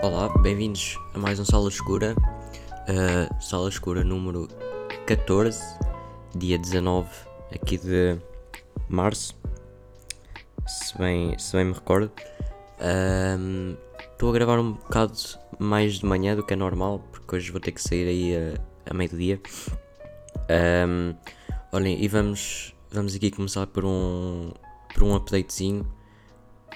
Olá, bem-vindos a mais um Sala Escura, uh, Sala Escura número 14, dia 19 aqui de março, se bem, se bem me recordo. Estou um, a gravar um bocado mais de manhã do que é normal, porque hoje vou ter que sair aí a, a meio-dia. Um, olhem, e vamos, vamos aqui começar por um, por um updatezinho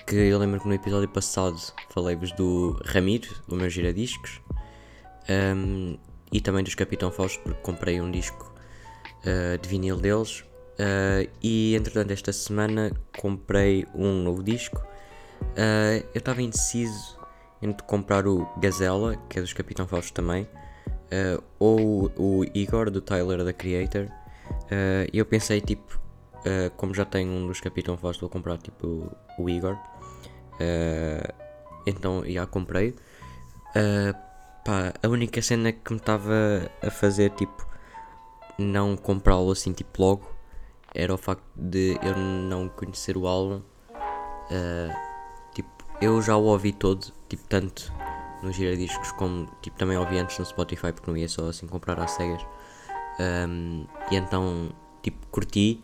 que eu lembro que no episódio passado falei-vos do Ramiro, do meu giradiscos, um, e também dos Capitão Fausto, porque comprei um disco uh, de vinil deles. Uh, e entretanto, esta semana comprei um novo disco. Uh, eu estava indeciso entre comprar o Gazella, que é dos Capitão Fausto também, ou o Igor, do Tyler da Creator. E eu pensei, tipo, como já tenho um dos Capitão Fausto, vou comprar tipo o Igor. Uh, então já comprei. Uh, pá, a única cena que me estava a fazer tipo não comprá-lo assim tipo logo era o facto de eu não conhecer o álbum. Uh, tipo, eu já o ouvi todo, tipo, tanto nos giradiscos como tipo, também ouvi antes no Spotify porque não ia só assim comprar às cegas. Um, e então, tipo, curti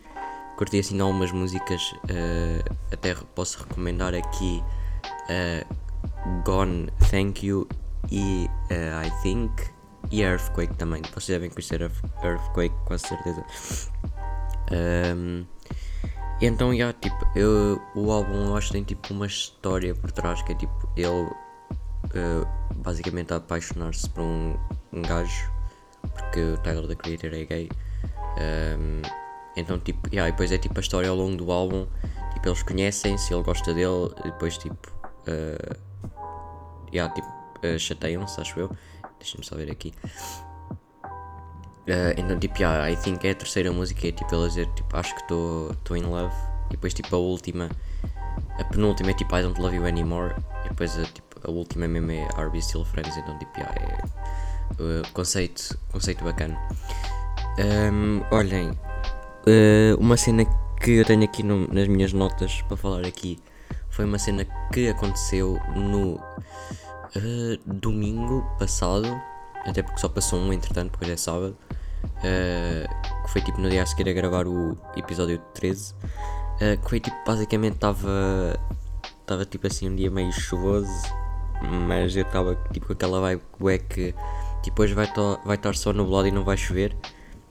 curti assim algumas músicas, uh, até posso recomendar aqui uh, Gone Thank You e uh, I Think e Earthquake também. Vocês devem conhecer Earthquake com certeza. Um, então, já, tipo, eu, o álbum eu acho que tem tipo uma história por trás que é tipo ele basicamente a apaixonar-se por um, um gajo porque o Tyler the Creator é gay. Um, então, tipo, yeah, e depois é tipo a história ao longo do álbum. Tipo, eles conhecem-se, ele gosta dele, e depois, tipo, uh, yeah, tipo uh, chateiam-se, acho eu. Deixa-me só ver aqui. Uh, então, tipo, yeah, I think é a terceira música, é tipo ele a dizer, tipo, acho que estou in love. E depois, tipo, a última, a penúltima é tipo, I don't love you anymore. E depois, a, tipo, a última mesmo é Are we still friends? Então, tipo, yeah, é uh, conceito, conceito bacana. Um, olhem, Uh, uma cena que eu tenho aqui no, nas minhas notas para falar aqui foi uma cena que aconteceu no uh, domingo passado, até porque só passou um entretanto, porque é sábado, uh, que foi tipo no dia a seguir a gravar o episódio 13, que foi tipo basicamente estava estava tipo assim um dia meio chuvoso, mas eu estava tipo com aquela vibe é que hoje vai, vai estar só nublado e não vai chover.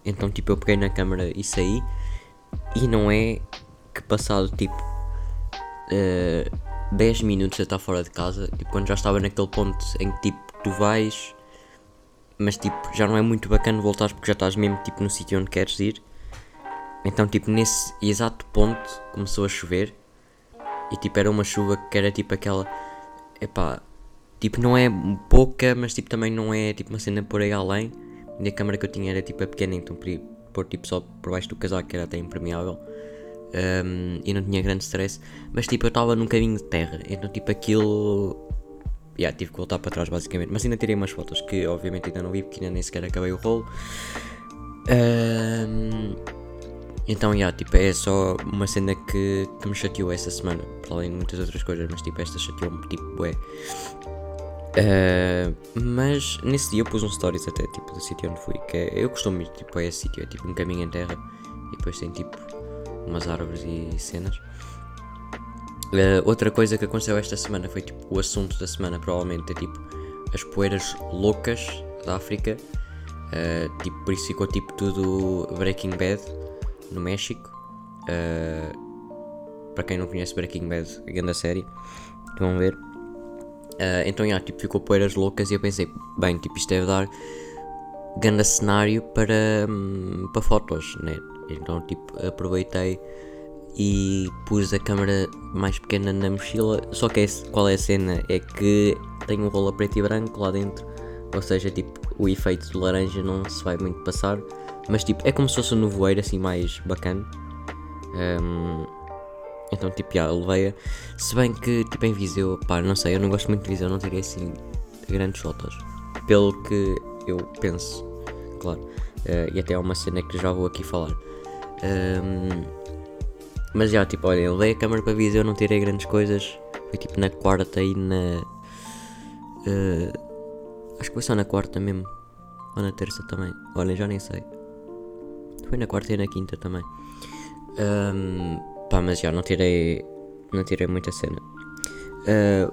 Então, tipo, eu peguei na câmera e saí. E não é que passado tipo uh, eh, 10 minutos de estar fora de casa, tipo, quando já estava naquele ponto em que tipo tu vais, mas tipo já não é muito bacana voltar porque já estás mesmo tipo no sítio onde queres ir. Então, tipo, nesse exato ponto começou a chover e tipo era uma chuva que era tipo aquela. Epá, tipo, não é pouca, mas tipo também não é tipo uma cena por aí além. E a câmera que eu tinha era tipo a pequena, então podia pôr tipo só por baixo do casaco, que era até impermeável. Um, e não tinha grande stress. Mas tipo, eu estava num caminho de terra, então tipo aquilo. Yeah, tive que voltar para trás basicamente. Mas ainda tirei umas fotos que obviamente ainda não vi porque ainda nem sequer acabei o rolo. Um, então, yeah, tipo, é só uma cena que, que me chateou essa semana, para além de muitas outras coisas, mas tipo, esta chateou-me, tipo, é. Uh, mas nesse dia eu pus um stories até tipo do sítio onde fui. Que é, eu costumo ir tipo, a esse sítio, é tipo um caminho em terra e depois tem tipo umas árvores e cenas. Uh, outra coisa que aconteceu esta semana foi tipo o assunto da semana, provavelmente é tipo as poeiras loucas da África. Uh, tipo, por isso ficou tipo tudo Breaking Bad no México. para quem não conhece Breaking Bad, grande série, vão ver. Uh, então, yeah, tipo, ficou poeiras loucas e eu pensei, bem, tipo, isto deve dar grande cenário para, um, para fotos, né? Então, tipo, aproveitei e pus a câmera mais pequena na mochila. Só que é, qual é a cena? É que tem um rolo preto e branco lá dentro, ou seja, tipo, o efeito de laranja não se vai muito passar. Mas, tipo, é como se fosse um nevoeiro assim mais bacana. Um, então, tipo, já, levei-a. Se bem que, tipo, em Viseu, pá, não sei, eu não gosto muito de Viseu, não teria assim grandes fotos. Pelo que eu penso, claro. Uh, e até é uma cena que já vou aqui falar. Um, mas já, tipo, olha, levei a câmera para Viseu, não tirei grandes coisas. Foi tipo na quarta e na. Uh, acho que foi só na quarta mesmo. Ou na terça também. Olha, já nem sei. Foi na quarta e na quinta também. Um, pá, mas já não tirei. Não tirei muita cena. Uh,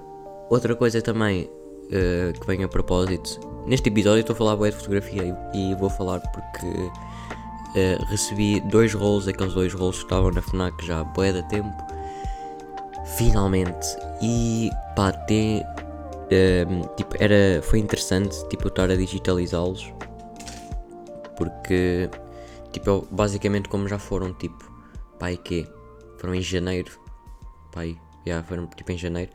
outra coisa também uh, que vem a propósito. Neste episódio estou a falar bué de fotografia e, e, vou falar porque uh, recebi dois rolos, aqueles dois rolos que estavam na FNAC já há bué de tempo. Finalmente. E pá, tem. tipo, era, foi interessante tipo, estar a digitalizá-los porque tipo basicamente como já foram tipo pai que foram em janeiro. Pai já foram tipo em janeiro.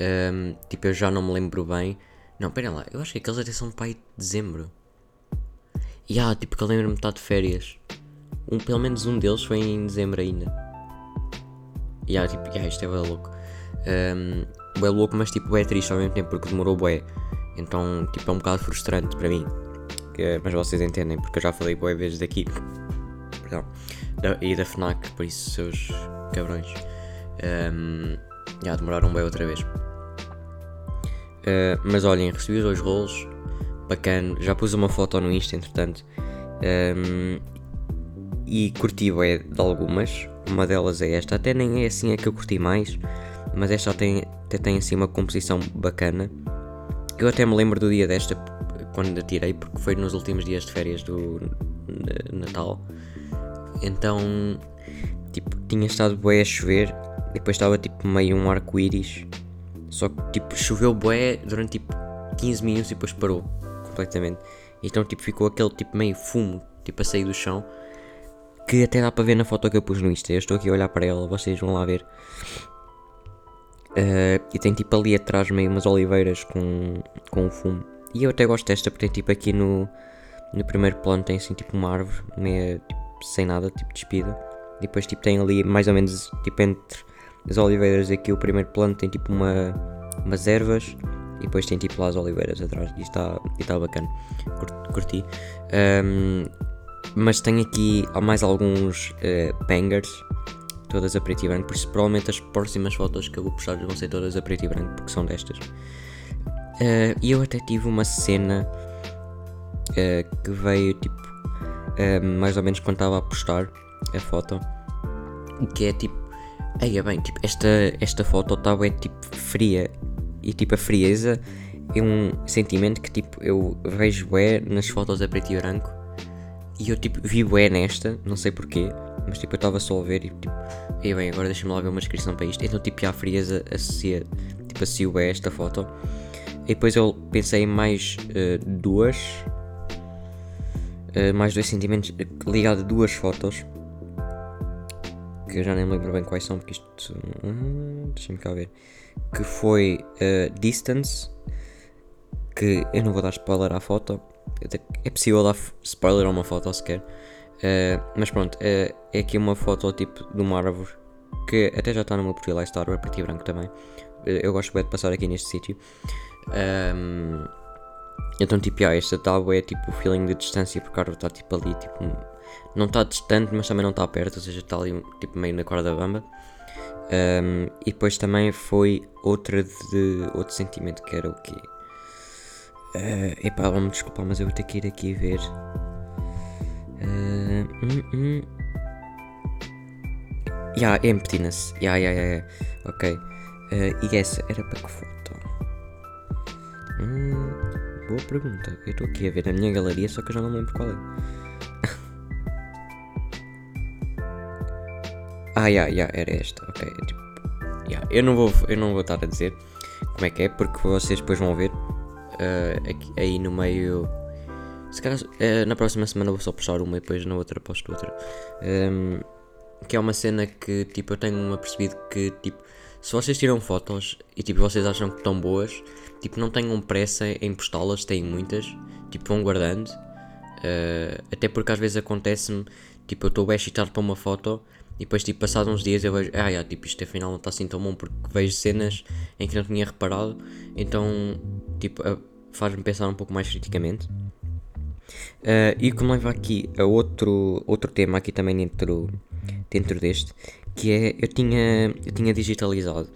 Um, tipo eu já não me lembro bem. Não pera lá eu acho que aqueles até são pai de dezembro. E yeah, tipo que eu lembro-me de de férias. Um, pelo menos um deles foi em dezembro ainda. E yeah, tipo yeah, isto é bem louco. Um, bem louco mas tipo é triste ao mesmo tempo porque demorou bué. Então tipo é um bocado frustrante para mim. Mas vocês entendem, porque eu já falei boas vezes daqui. Perdão. Da, e da FNAC, por isso, seus cabrões. Um, já demoraram bem outra vez. Uh, mas olhem, recebi os dois rolos. Bacana. Já pus uma foto no Insta, entretanto. Um, e curti bem de algumas. Uma delas é esta. Até nem é assim a que eu curti mais. Mas esta tem, até tem assim uma composição bacana. Eu até me lembro do dia desta quando a tirei, porque foi nos últimos dias de férias do Natal. Então, tinha estado bué a chover, depois estava tipo meio um arco-íris. Só que tipo, choveu bué durante tipo 15 minutos e depois parou completamente. Então tipo ficou aquele tipo meio fumo, tipo a sair do chão. Que até dá para ver na foto que eu pus no Insta. Eu estou aqui a olhar para ela, vocês vão lá ver. Uh, e tem tipo ali atrás meio umas oliveiras com, com fumo. E eu até gosto desta porque tem tipo aqui no, no primeiro plano tem assim tipo uma árvore meio tipo, sem nada, tipo despida. Depois tipo tem ali mais ou menos tipo entre as oliveiras aqui o primeiro plano tem tipo uma, umas ervas e depois tem tipo lá as oliveiras atrás e está, e está bacana. Curti. Um, mas tem aqui mais alguns uh, bangers, todas a preto e branco, por isso provavelmente as próximas fotos que eu vou postar vão ser todas a preto e branco, porque são destas. Uh, e eu até tive uma cena uh, que veio tipo uh, mais ou menos quando estava a postar a foto que é tipo aí é bem, tipo, esta, esta foto estava é tipo fria e tipo a frieza é um sentimento que tipo eu vejo bué nas fotos a preto e branco e eu tipo vi bué nesta, não sei porquê, mas tipo eu estava só a ver e tipo, aí bem, agora deixa-me lá ver uma descrição para isto. Então tipo a frieza associa, tipo associo bué esta foto e depois eu pensei em mais uh, duas. Uh, mais dois sentimentos ligados a duas fotos. Que eu já nem me lembro bem quais são, porque isto. Hum, Deixa-me cá ver. Que foi uh, Distance. Que eu não vou dar spoiler à foto. É possível dar spoiler a uma foto sequer. Uh, mas pronto, uh, é aqui uma foto tipo de uma árvore que até já está no meu perfil, esta árvore preto branco também. Eu gosto bem de passar aqui neste sítio. Um, então, tipo, yeah, esta tábua é tipo o feeling de distância, porque a árvore está tipo ali, tipo, não está distante, mas também não está perto, ou seja, está ali tipo meio na corda bamba. Um, e depois também foi outra de outro sentimento que era o quê? Uh, epá, vamos desculpar, mas eu vou ter que ir aqui ver. Uh, hum, hum. Yeah, emptiness. Yeah, yeah, yeah. Ok. Uh, e essa era para que foto? Hum, boa pergunta. Eu estou aqui a ver a minha galeria, só que eu já não lembro qual é. Ah, yeah, yeah, era esta. Ok. Tipo, yeah. eu, não vou, eu não vou estar a dizer como é que é, porque vocês depois vão ver uh, aqui, aí no meio. Se calhar uh, na próxima semana vou só postar uma e depois na outra posto outra. Um, que é uma cena que tipo eu tenho apercebido que tipo se vocês tiram fotos e tipo vocês acham que estão boas, tipo não tenham pressa em postá-las, têm muitas, tipo vão guardando. Uh, até porque às vezes acontece-me, tipo eu estou bem excitado para uma foto e depois tipo passados uns dias eu vejo, ah, yeah, tipo isto afinal não está assim tão bom porque vejo cenas em que não tinha reparado, então tipo faz-me pensar um pouco mais criticamente. Uh, e como leva aqui a outro, outro tema aqui também dentro, dentro deste, que é eu tinha, eu tinha digitalizado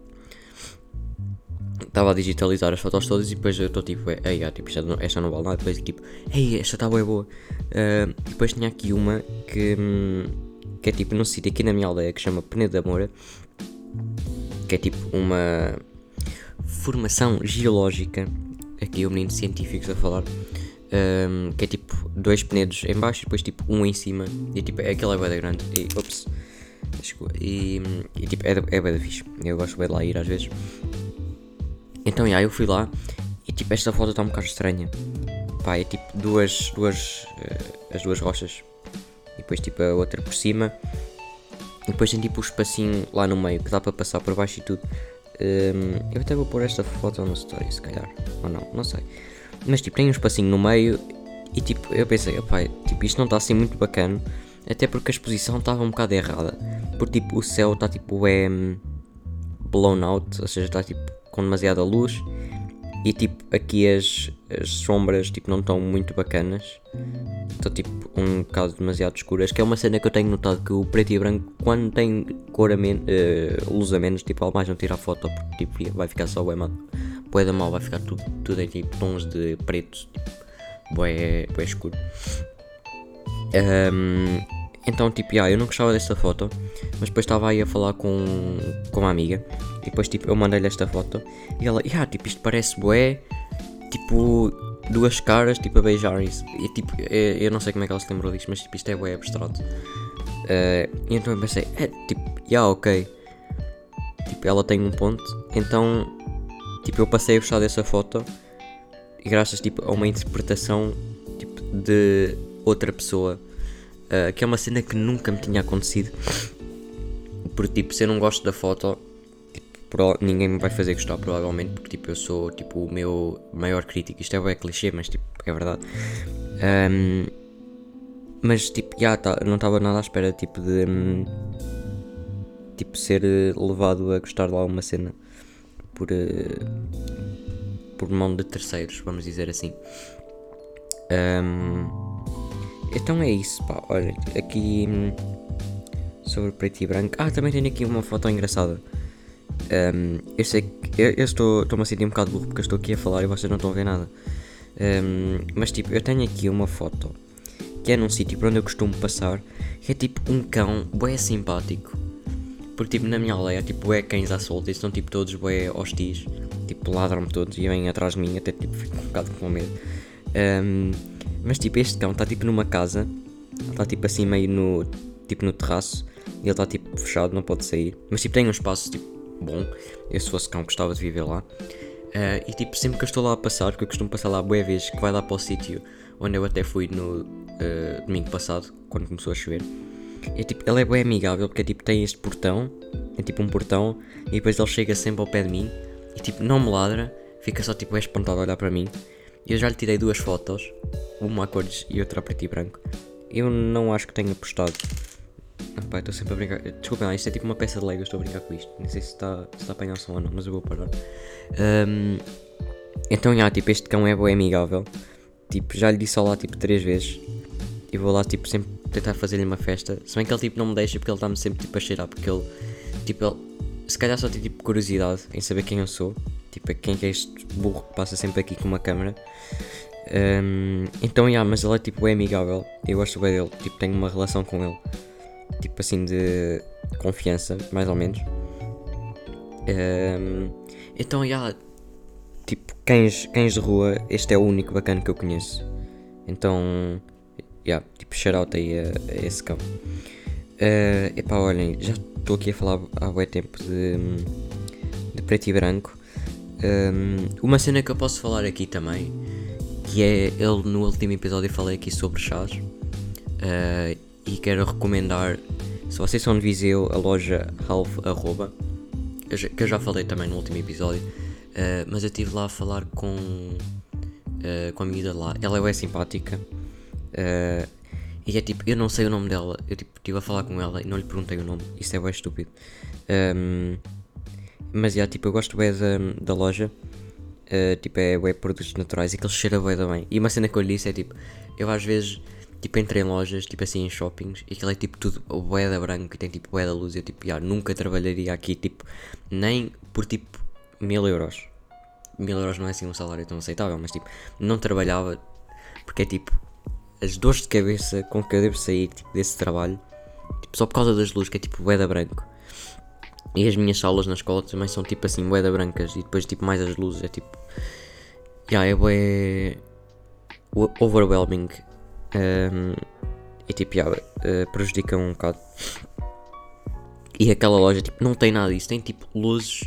estava a digitalizar as fotos todas e depois eu estou tipo, ei, ah, tipo, esta não, esta não vale nada, depois tipo, ei, esta está boa, boa. Uh, depois tinha aqui uma que, hum, que é tipo num sítio aqui na minha aldeia que chama Penedo da Moura, que é tipo uma formação geológica, aqui o menino científicos a falar, um, que é tipo dois penedos em baixo e depois tipo um em cima, e tipo é aquela é grande, e ops, e, e tipo é, é bem da fixe, eu gosto bem de lá ir às vezes. Então, já, eu fui lá e tipo, esta foto está um bocado estranha. Pá, é tipo duas, duas, uh, as duas rochas e depois tipo a outra por cima. E depois tem tipo um espacinho lá no meio que dá para passar por baixo e tudo. Um, eu até vou pôr esta foto no story, se calhar. Ou não, não sei. Mas tipo, tem um espacinho no meio e tipo, eu pensei, opá, tipo, isto não está assim muito bacana. Até porque a exposição estava um bocado errada. Porque tipo, o céu está tipo, é blown out, ou seja, está tipo com demasiada luz e tipo aqui as, as sombras tipo não estão muito bacanas. Estão tipo um bocado demasiado escuras que é uma cena que eu tenho notado que o preto e branco quando tem cor a men uh, luz a menos tipo ao mais não tira a foto porque tipo vai ficar só o mal. Bué da mal vai ficar tudo, tudo em tipo tons de preto tipo bué, bué escuro. Um, então, tipo, yeah, eu não gostava desta foto, mas depois estava aí a falar com, com uma amiga, e depois, tipo, eu mandei-lhe esta foto, e ela, yeah, tipo, isto parece bué, tipo, duas caras, tipo, a beijar isso. E, tipo, eu, eu não sei como é que ela se lembrou disto, mas, tipo, isto é bué abstrato. Uh, e então eu pensei, é, tipo, yeah, ok. Tipo, ela tem um ponto, então, tipo, eu passei a gostar dessa foto, graças, tipo, a uma interpretação, tipo, de outra pessoa Uh, que é uma cena que nunca me tinha acontecido. Porque, tipo, se eu não gosto da foto, tipo, ninguém me vai fazer gostar, provavelmente, porque, tipo, eu sou, tipo, o meu maior crítico. Isto é bem clichê, mas, tipo, é verdade. Um, mas, tipo, já, tá, não estava nada à espera, tipo, de... Um, tipo, ser levado a gostar de alguma cena por... Uh, por mão de terceiros, vamos dizer assim. Um, então é isso, pá. Olha, aqui hum, sobre preto e branco. Ah, também tenho aqui uma foto engraçada. Um, eu sei que eu, eu estou, estou-me a sentir um bocado burro porque eu estou aqui a falar e vocês não estão a ver nada. Um, mas tipo, eu tenho aqui uma foto que é num sítio por onde eu costumo passar, que é tipo um cão bué simpático. Porque tipo na minha aldeia, tipo é cães à solta e estão tipo todos bué hostis. Tipo ladram-me todos e vêm atrás de mim, até tipo fico um bocado com medo. Um, mas tipo, este cão está tipo numa casa, está tipo assim meio no, tipo, no terraço, e ele está tipo fechado, não pode sair. Mas tipo, tem um espaço tipo bom. Eu se fosse cão gostava de viver lá. Uh, e tipo, sempre que eu estou lá a passar, porque eu costumo passar lá boa vez, que vai lá para o sítio onde eu até fui no uh, domingo passado, quando começou a chover. É tipo, ele é bem amigável, porque tipo, tem este portão, é tipo um portão, e depois ele chega sempre ao pé de mim, e tipo, não me ladra, fica só tipo espantado a olhar para mim. Eu já lhe tirei duas fotos, uma a cores e outra a preto e branco. Eu não acho que tenha postado. Ah, pá, estou sempre a brincar. Desculpem lá, isto é tipo uma peça de Lego, estou a brincar com isto. Não sei se está, se a apanhar som ou não, mas eu vou parar. Um, então, já, tipo, este cão é bem amigável. Tipo, já lhe disse olá tipo três vezes. E vou lá, tipo, sempre tentar fazer-lhe uma festa. Se bem que ele, tipo, não me deixa porque ele está-me sempre, tipo, a cheirar. Porque ele, tipo, ele, se calhar só tem, tipo, curiosidade em saber quem eu sou. Tipo, quem é este burro que passa sempre aqui com uma câmera. Um, então, yeah, mas ele é tipo é amigável. Eu gosto bem dele. Tipo, tenho uma relação com ele. Tipo assim de confiança, mais ou menos. Um, então, yeah, tipo, cães, cães de rua, este é o único bacana que eu conheço. Então, yeah, tipo, shout out aí a, a esse cão. Uh, epá, olhem, já estou aqui a falar há muito tempo de, de preto e branco. Um, uma cena que eu posso falar aqui também, que é ele no último episódio eu falei aqui sobre chás uh, e quero recomendar, se vocês são de Viseu, a loja Half Arroba, que eu já falei também no último episódio, uh, mas eu estive lá a falar com, uh, com a amiga lá, ela é bem simpática. e é tipo, eu não sei o nome dela, eu tipo, estive a falar com ela e não lhe perguntei o nome, isso é bem estúpido. Um, mas, yeah, tipo, eu gosto bem da, da loja. Uh, tipo, é web produtos naturais e que ele cheira bem bem. E uma cena que eu lhe disse é tipo, eu às vezes, tipo, entrei em lojas, tipo assim, em shoppings, e aquilo é tipo tudo boeda branco e tem tipo boeda luz. E eu tipo, yeah, nunca trabalharia aqui, tipo, nem por tipo mil euros. mil euros não é assim um salário tão aceitável, mas tipo, não trabalhava porque é tipo, as dores de cabeça com que eu devo sair tipo, desse trabalho, tipo, só por causa das luzes, que é tipo boeda branco. E as minhas salas na escola também são tipo assim, boeda brancas, e depois tipo mais as luzes, é tipo. Yeah, é overwhelming. Um, e tipo, yeah, uh, prejudica um bocado. E aquela loja tipo, não tem nada disso, tem tipo luzes,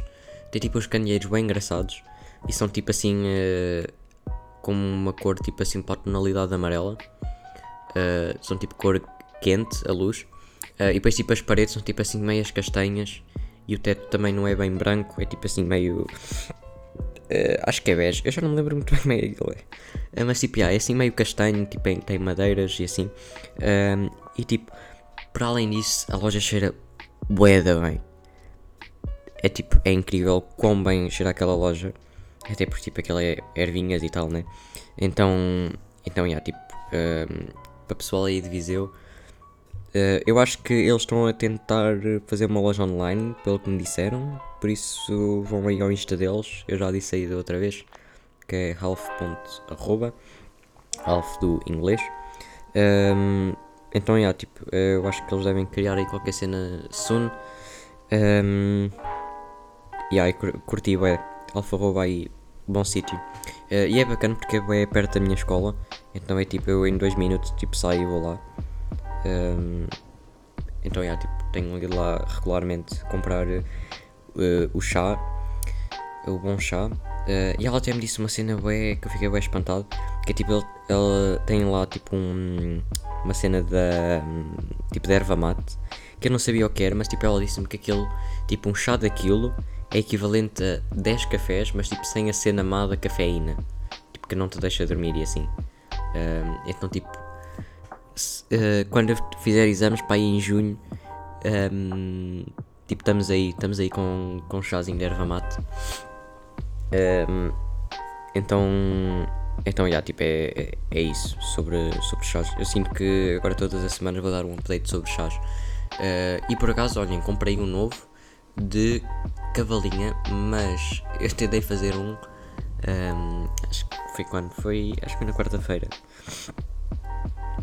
tem tipo uns candeeiros bem engraçados e são tipo assim uh, com uma cor tipo assim para a tonalidade amarela. Uh, são tipo cor quente, a luz. Uh, e depois tipo as paredes são tipo assim meias castanhas e o teto também não é bem branco, é tipo assim meio. Uh, acho que é bege, eu já não me lembro muito bem como é que ele é. Mas tipo, yeah, é assim meio castanho, tipo, tem madeiras e assim. Uh, e tipo, para além disso, a loja cheira boeda bem. É tipo, é incrível quão bem cheira aquela loja. Até porque tipo aquela é ervinhas e tal, né? Então, então, yeah, tipo, para o pessoal aí de Viseu, Uh, eu acho que eles estão a tentar fazer uma loja online, pelo que me disseram, por isso vão aí ao Insta deles, eu já disse aí da outra vez, que é half.arroba, half do inglês. Um, então, yeah, tipo, eu acho que eles devem criar aí qualquer cena soon. Um, yeah, curti, ué, alfa arroba aí, bom sítio. Uh, e é bacana porque é perto da minha escola, então é tipo, eu em dois minutos tipo, saio e vou lá. Um, então, yeah, tipo, tenho ido lá regularmente comprar uh, o chá, o bom chá. Uh, e ela até me disse uma cena bué, que eu fiquei bem espantado. Que é tipo, ele, tem lá tipo um, uma cena da tipo de erva mate. Que eu não sabia o que era, mas tipo, ela disse-me que aquilo, tipo, um chá daquilo é equivalente a 10 cafés, mas tipo, sem a cena má da cafeína. Tipo, que não te deixa dormir e assim. então, tipo, uh, quando eu fizer exames para ir em junho, um, ehm, tipo, estamos aí, estamos aí com, com chazinho de erva mate. Um, ehm, então, então, yeah, tipo, é, é, é, isso sobre, sobre chás. Eu sinto que agora todas as semanas vou dar um update sobre chás. Uh, e por acaso, olhem, comprei um novo de cavalinha, mas eu tentei fazer um. um ehm, acho que foi quando? Foi. Acho que foi na quarta-feira.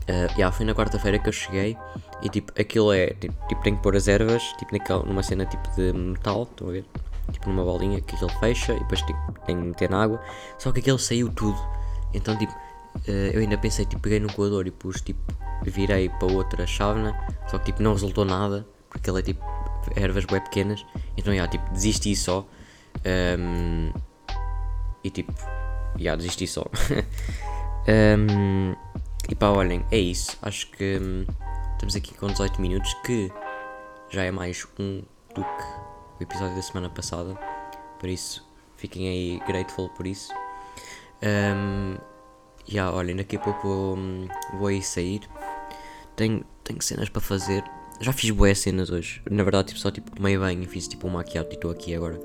Uh, yeah, foi na quarta-feira que eu cheguei e tipo, aquilo é, tipo, tipo tem que pôr as ervas, tipo naquela, numa cena tipo de metal, estão a ver? Tipo numa bolinha que aquilo fecha e depois tipo, tem que meter na água, só que aquilo saiu tudo, então tipo, uh, eu ainda pensei, tipo, peguei no coador e pus tipo, virei para outra chávena, só que tipo não resultou nada, porque ele é tipo ervas bem pequenas, então yeah, tipo, desisti só, um, e tipo, yeah, desisti só. um, E pá, olhem, é isso. Acho que hum, estamos aqui com 18 minutos, que já é mais um do que o episódio da semana passada. Por isso, fiquem aí grateful por isso. Um, e yeah, olhem, daqui a pouco vou, hum, vou aí sair. Tenho, tenho cenas para fazer. Já fiz boas cenas hoje. Na verdade, tipo, só tipo, tomei bem e fiz tipo um maquiado e estou aqui agora.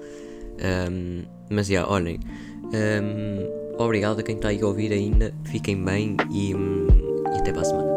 Um, mas já, yeah, olhem. Um, Obrigado a quem está aí a ouvir ainda. Fiquem bem e, hum, e até para a semana.